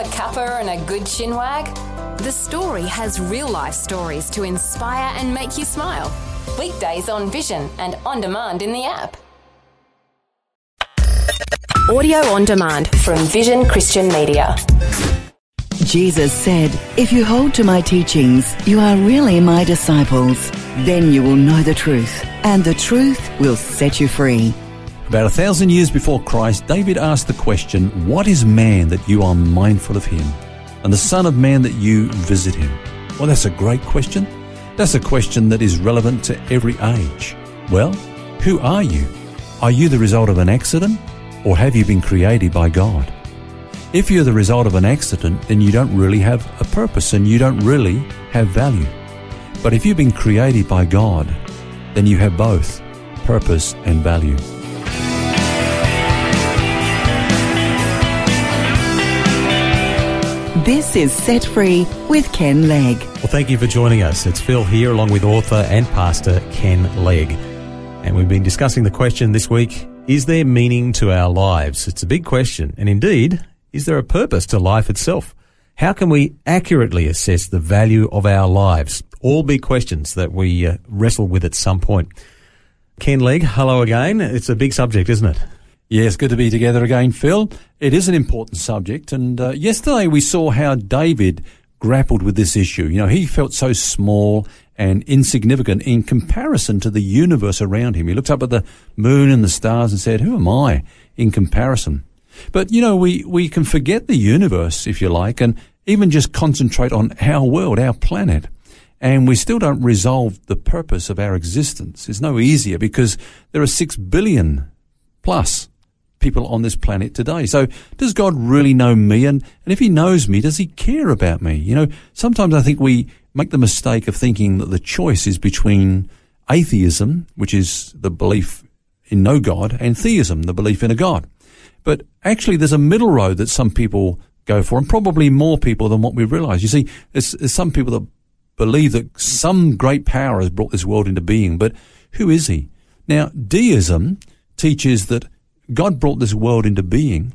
a cuppa and a good chinwag? The story has real life stories to inspire and make you smile. Weekdays on Vision and on demand in the app. Audio on demand from Vision Christian Media. Jesus said, If you hold to my teachings, you are really my disciples. Then you will know the truth, and the truth will set you free. About a thousand years before Christ, David asked the question, What is man that you are mindful of him? And the Son of Man that you visit him? Well, that's a great question. That's a question that is relevant to every age. Well, who are you? Are you the result of an accident? Or have you been created by God? If you're the result of an accident, then you don't really have a purpose and you don't really have value. But if you've been created by God, then you have both purpose and value. This is Set Free with Ken Legg. Well, thank you for joining us. It's Phil here, along with author and pastor Ken Legg. And we've been discussing the question this week Is there meaning to our lives? It's a big question. And indeed, is there a purpose to life itself? How can we accurately assess the value of our lives? All big questions that we uh, wrestle with at some point. Ken Legg, hello again. It's a big subject, isn't it? Yes, good to be together again, Phil. It is an important subject, and uh, yesterday we saw how David grappled with this issue. You know, he felt so small and insignificant in comparison to the universe around him. He looked up at the moon and the stars and said, Who am I in comparison? But, you know, we, we can forget the universe, if you like, and even just concentrate on our world, our planet. And we still don't resolve the purpose of our existence. It's no easier because there are six billion plus people on this planet today. So does God really know me? And, and if he knows me, does he care about me? You know, sometimes I think we make the mistake of thinking that the choice is between atheism, which is the belief in no God, and theism, the belief in a God. But actually there's a middle road that some people go for, and probably more people than what we realize. You see, there's, there's some people that believe that some great power has brought this world into being, but who is he? Now, deism teaches that God brought this world into being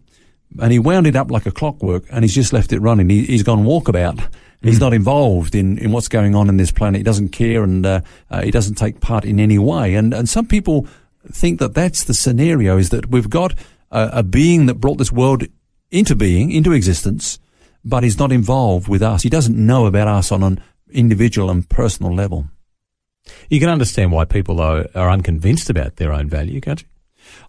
and he wound it up like a clockwork and he's just left it running. He, has gone walkabout. Mm. He's not involved in, in what's going on in this planet. He doesn't care and uh, uh, he doesn't take part in any way. And, and some people think that that's the scenario is that we've got a, a being that brought this world into being, into existence, but he's not involved with us. He doesn't know about us on an individual and personal level. You can understand why people are, are unconvinced about their own value, can't you?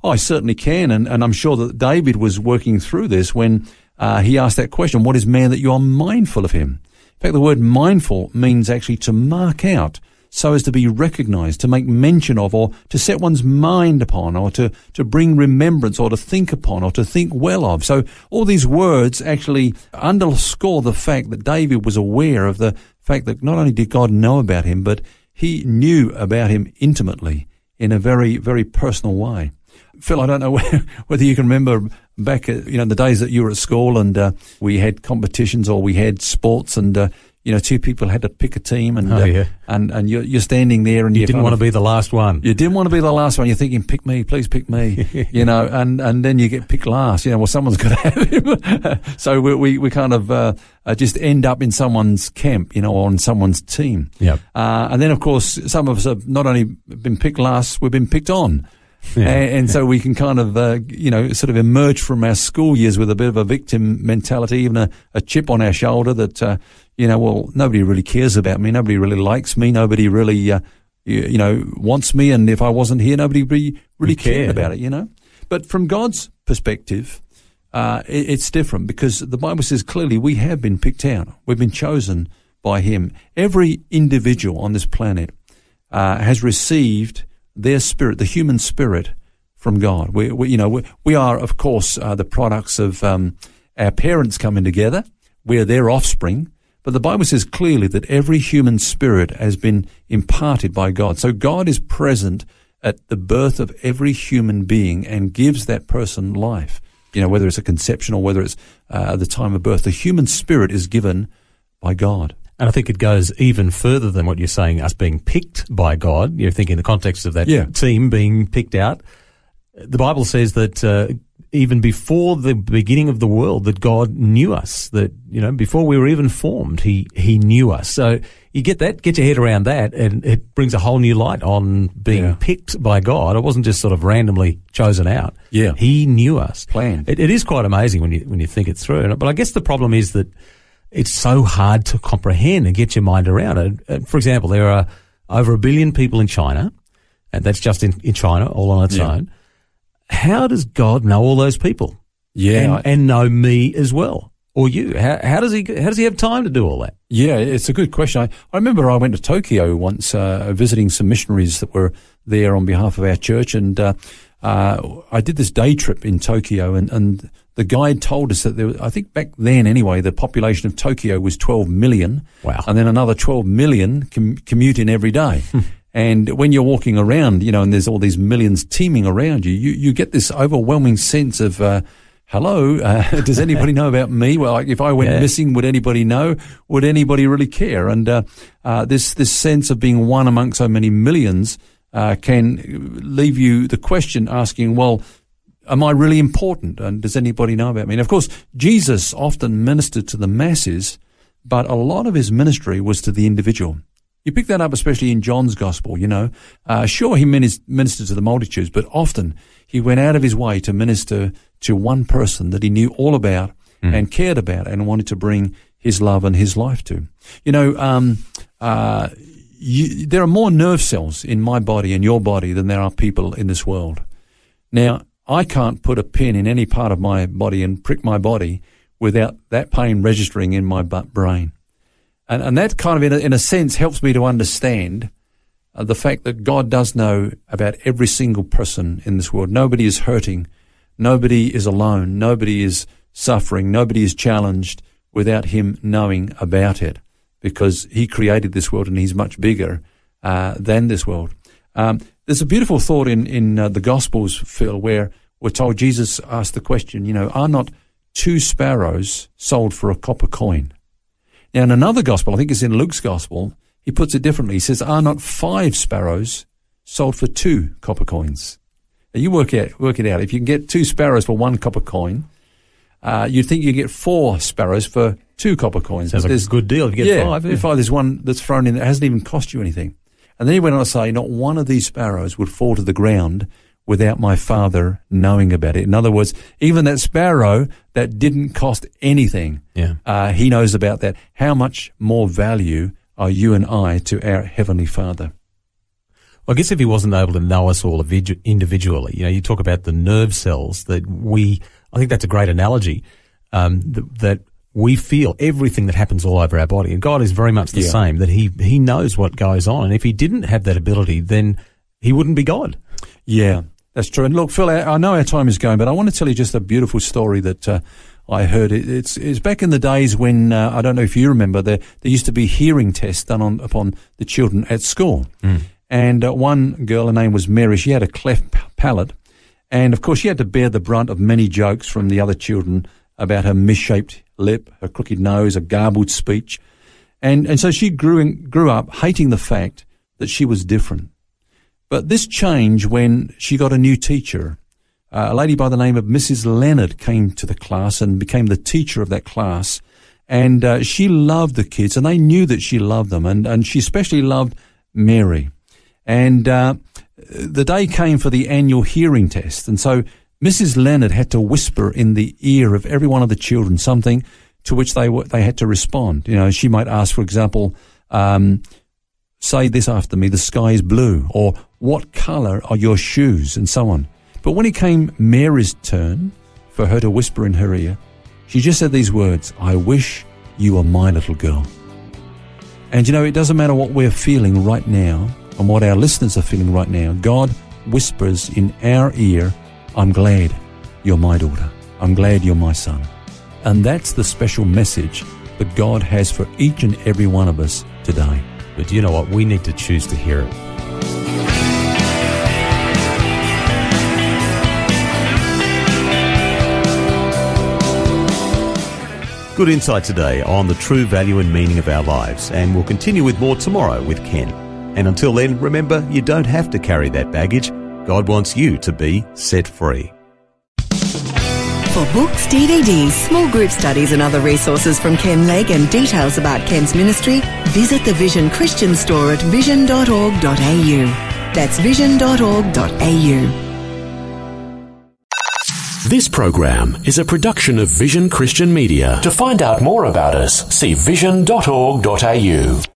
Oh, I certainly can, and, and I'm sure that David was working through this when uh, he asked that question, what is man that you are mindful of him? In fact, the word mindful means actually to mark out so as to be recognized, to make mention of, or to set one's mind upon, or to, to bring remembrance, or to think upon, or to think well of. So all these words actually underscore the fact that David was aware of the fact that not only did God know about him, but he knew about him intimately in a very, very personal way. Phil, I don't know whether you can remember back, at, you know, the days that you were at school and uh, we had competitions or we had sports and, uh, you know, two people had to pick a team and, oh, uh, yeah. and, and you're, you're standing there and you didn't want to be the last one. You didn't want to be the last one. You're thinking, pick me, please pick me, you know, and, and then you get picked last, you know, well, someone's got to have him. so we, we, we kind of, uh, uh, just end up in someone's camp, you know, or on someone's team. Yeah. Uh, and then of course, some of us have not only been picked last, we've been picked on. Yeah. And, and, so we can kind of, uh, you know, sort of emerge from our school years with a bit of a victim mentality, even a, a chip on our shoulder that, uh, you know, well, nobody really cares about me. Nobody really likes me. Nobody really, uh, you, you, know, wants me. And if I wasn't here, nobody really, really cared about it, you know. But from God's perspective, uh, it, it's different because the Bible says clearly we have been picked out. We've been chosen by Him. Every individual on this planet uh, has received their spirit, the human spirit, from God. We, we you know, we, we, are, of course, uh, the products of um, our parents coming together. We are their offspring. But the Bible says clearly that every human spirit has been imparted by God. So God is present at the birth of every human being and gives that person life. You know, whether it's a conception or whether it's uh, the time of birth, the human spirit is given by God. And I think it goes even further than what you're saying, us being picked by God. You're thinking in the context of that Yeah. team being picked out. The Bible says that uh, even before the beginning of the world that God knew us. That you know, before we were even formed, He He knew us. So you get that, get your head around that, and it brings a whole new light on being Yeah. picked by God. It wasn't just sort of randomly chosen out. Yeah. He knew us. Planned. It, it is quite amazing when you when you think it through. But I guess the problem is that it's so hard to comprehend and get your mind around it. Uh, For example, there are over a billion people in China, and that's just in, in China, all on its Yeah. own. How does God know all those people? Yeah, and, and know me as well, or you? How, how does he? How does he have time to do all that? Yeah, it's a good question. I, I remember I went to Tokyo once, uh, visiting some missionaries that were there on behalf of our church, and uh, uh, I did this day trip in Tokyo, and, and the guide told us that there, was, I think back then anyway, the population of Tokyo was 12 million. Wow. And then another 12 million com- commute in every day. and when you're walking around, you know, and there's all these millions teeming around you, you, you get this overwhelming sense of, uh, hello, uh, does anybody know about me? Well, like if I went Yeah. missing, would anybody know? Would anybody really care? And, uh, uh, this, this sense of being one among so many millions, uh, can leave you the question asking, well, am I really important? And does anybody know about me? And of course, Jesus often ministered to the masses, but a lot of his ministry was to the individual. You pick that up, especially in John's gospel, you know. Uh, sure, he minis- ministered to the multitudes, but often he went out of his way to minister to one person that he knew all about and cared about and wanted to bring his love and his life to. You know, um, uh, you, there are more nerve cells in my body and your body than there are people in this world. Now, I can't put a pin in any part of my body and prick my body without that pain registering in my brain. And, and that kind of, in a, in a sense, helps me to understand uh, the fact that God does know about every single person in this world. Nobody is hurting. Nobody is alone. Nobody is suffering. Nobody is challenged without Him knowing about it because He created this world and He's much bigger uh, than this world. Um, there's a beautiful thought in, in uh, the Gospels, Phil, where we're told Jesus asked the question, you know, are not two sparrows sold for a copper coin? Now, in another gospel, I think it's in Luke's gospel, he puts it differently. He says, Are not five sparrows sold for two copper coins? Now, you work out, work it out. If you can get two sparrows for one copper coin, uh, you'd think you get four sparrows for two copper coins. Sounds like a good deal if you get yeah, five. Yeah. If there's one that's thrown in that hasn't even cost you anything. And then he went on to say, Not one of these sparrows would fall to the ground without my father knowing about it. In other words, even that sparrow that didn't cost anything, Yeah. uh, he knows about that. How much more value are you and I to our Heavenly Father? I guess if he wasn't able to know us all individually, you know, you talk about the nerve cells that we, I think that's a great analogy, um, th- that we feel everything that happens all over our body. And God is very much the Yeah. same, that he, he knows what goes on. And if he didn't have that ability, then he wouldn't be God. Yeah, that's true. And look, Phil, I know our time is going, but I want to tell you just a beautiful story that uh, I heard. It, it's, it's back in the days when uh, I don't know if you remember there there used to be hearing tests done on upon the children at school, and uh, one girl, her name was Mary. She had a cleft p- palate, and of course she had to bear the brunt of many jokes from the other children about her misshaped lip, her crooked nose, her garbled speech, and and so she grew in, grew up hating the fact that she was different. But this changed when she got a new teacher. Uh, a lady by the name of Mrs. Leonard came to the class and became the teacher of that class. And uh, she loved the kids, and they knew that she loved them, and, and she especially loved Mary. And uh, the day came for the annual hearing test, and so Mrs. Leonard had to whisper in the ear of every one of the children something to which they were, they had to respond. You know, she might ask, for example, um, say this after me, the sky is blue, or what colour are your shoes, and so on. But when it came Mary's turn for her to whisper in her ear, she just said these words, I wish you were my little girl. And you know, it doesn't matter what we're feeling right now and what our listeners are feeling right now. God whispers in our ear, I'm glad you're my daughter. I'm glad you're my son. And that's the special message that God has for each and every one of us today. But you know what? We need to choose to hear it. Good insight today on the true value and meaning of our lives, and we'll continue with more tomorrow with Ken. And until then, remember, you don't have to carry that baggage. God wants you to be set free. For books, DVDs, small group studies and other resources from Ken Legg and details about Ken's ministry, visit the Vision Christian store at vision.org.au. That's vision.org.au. This program is a production of Vision Christian Media. To find out more about us, see vision.org.au.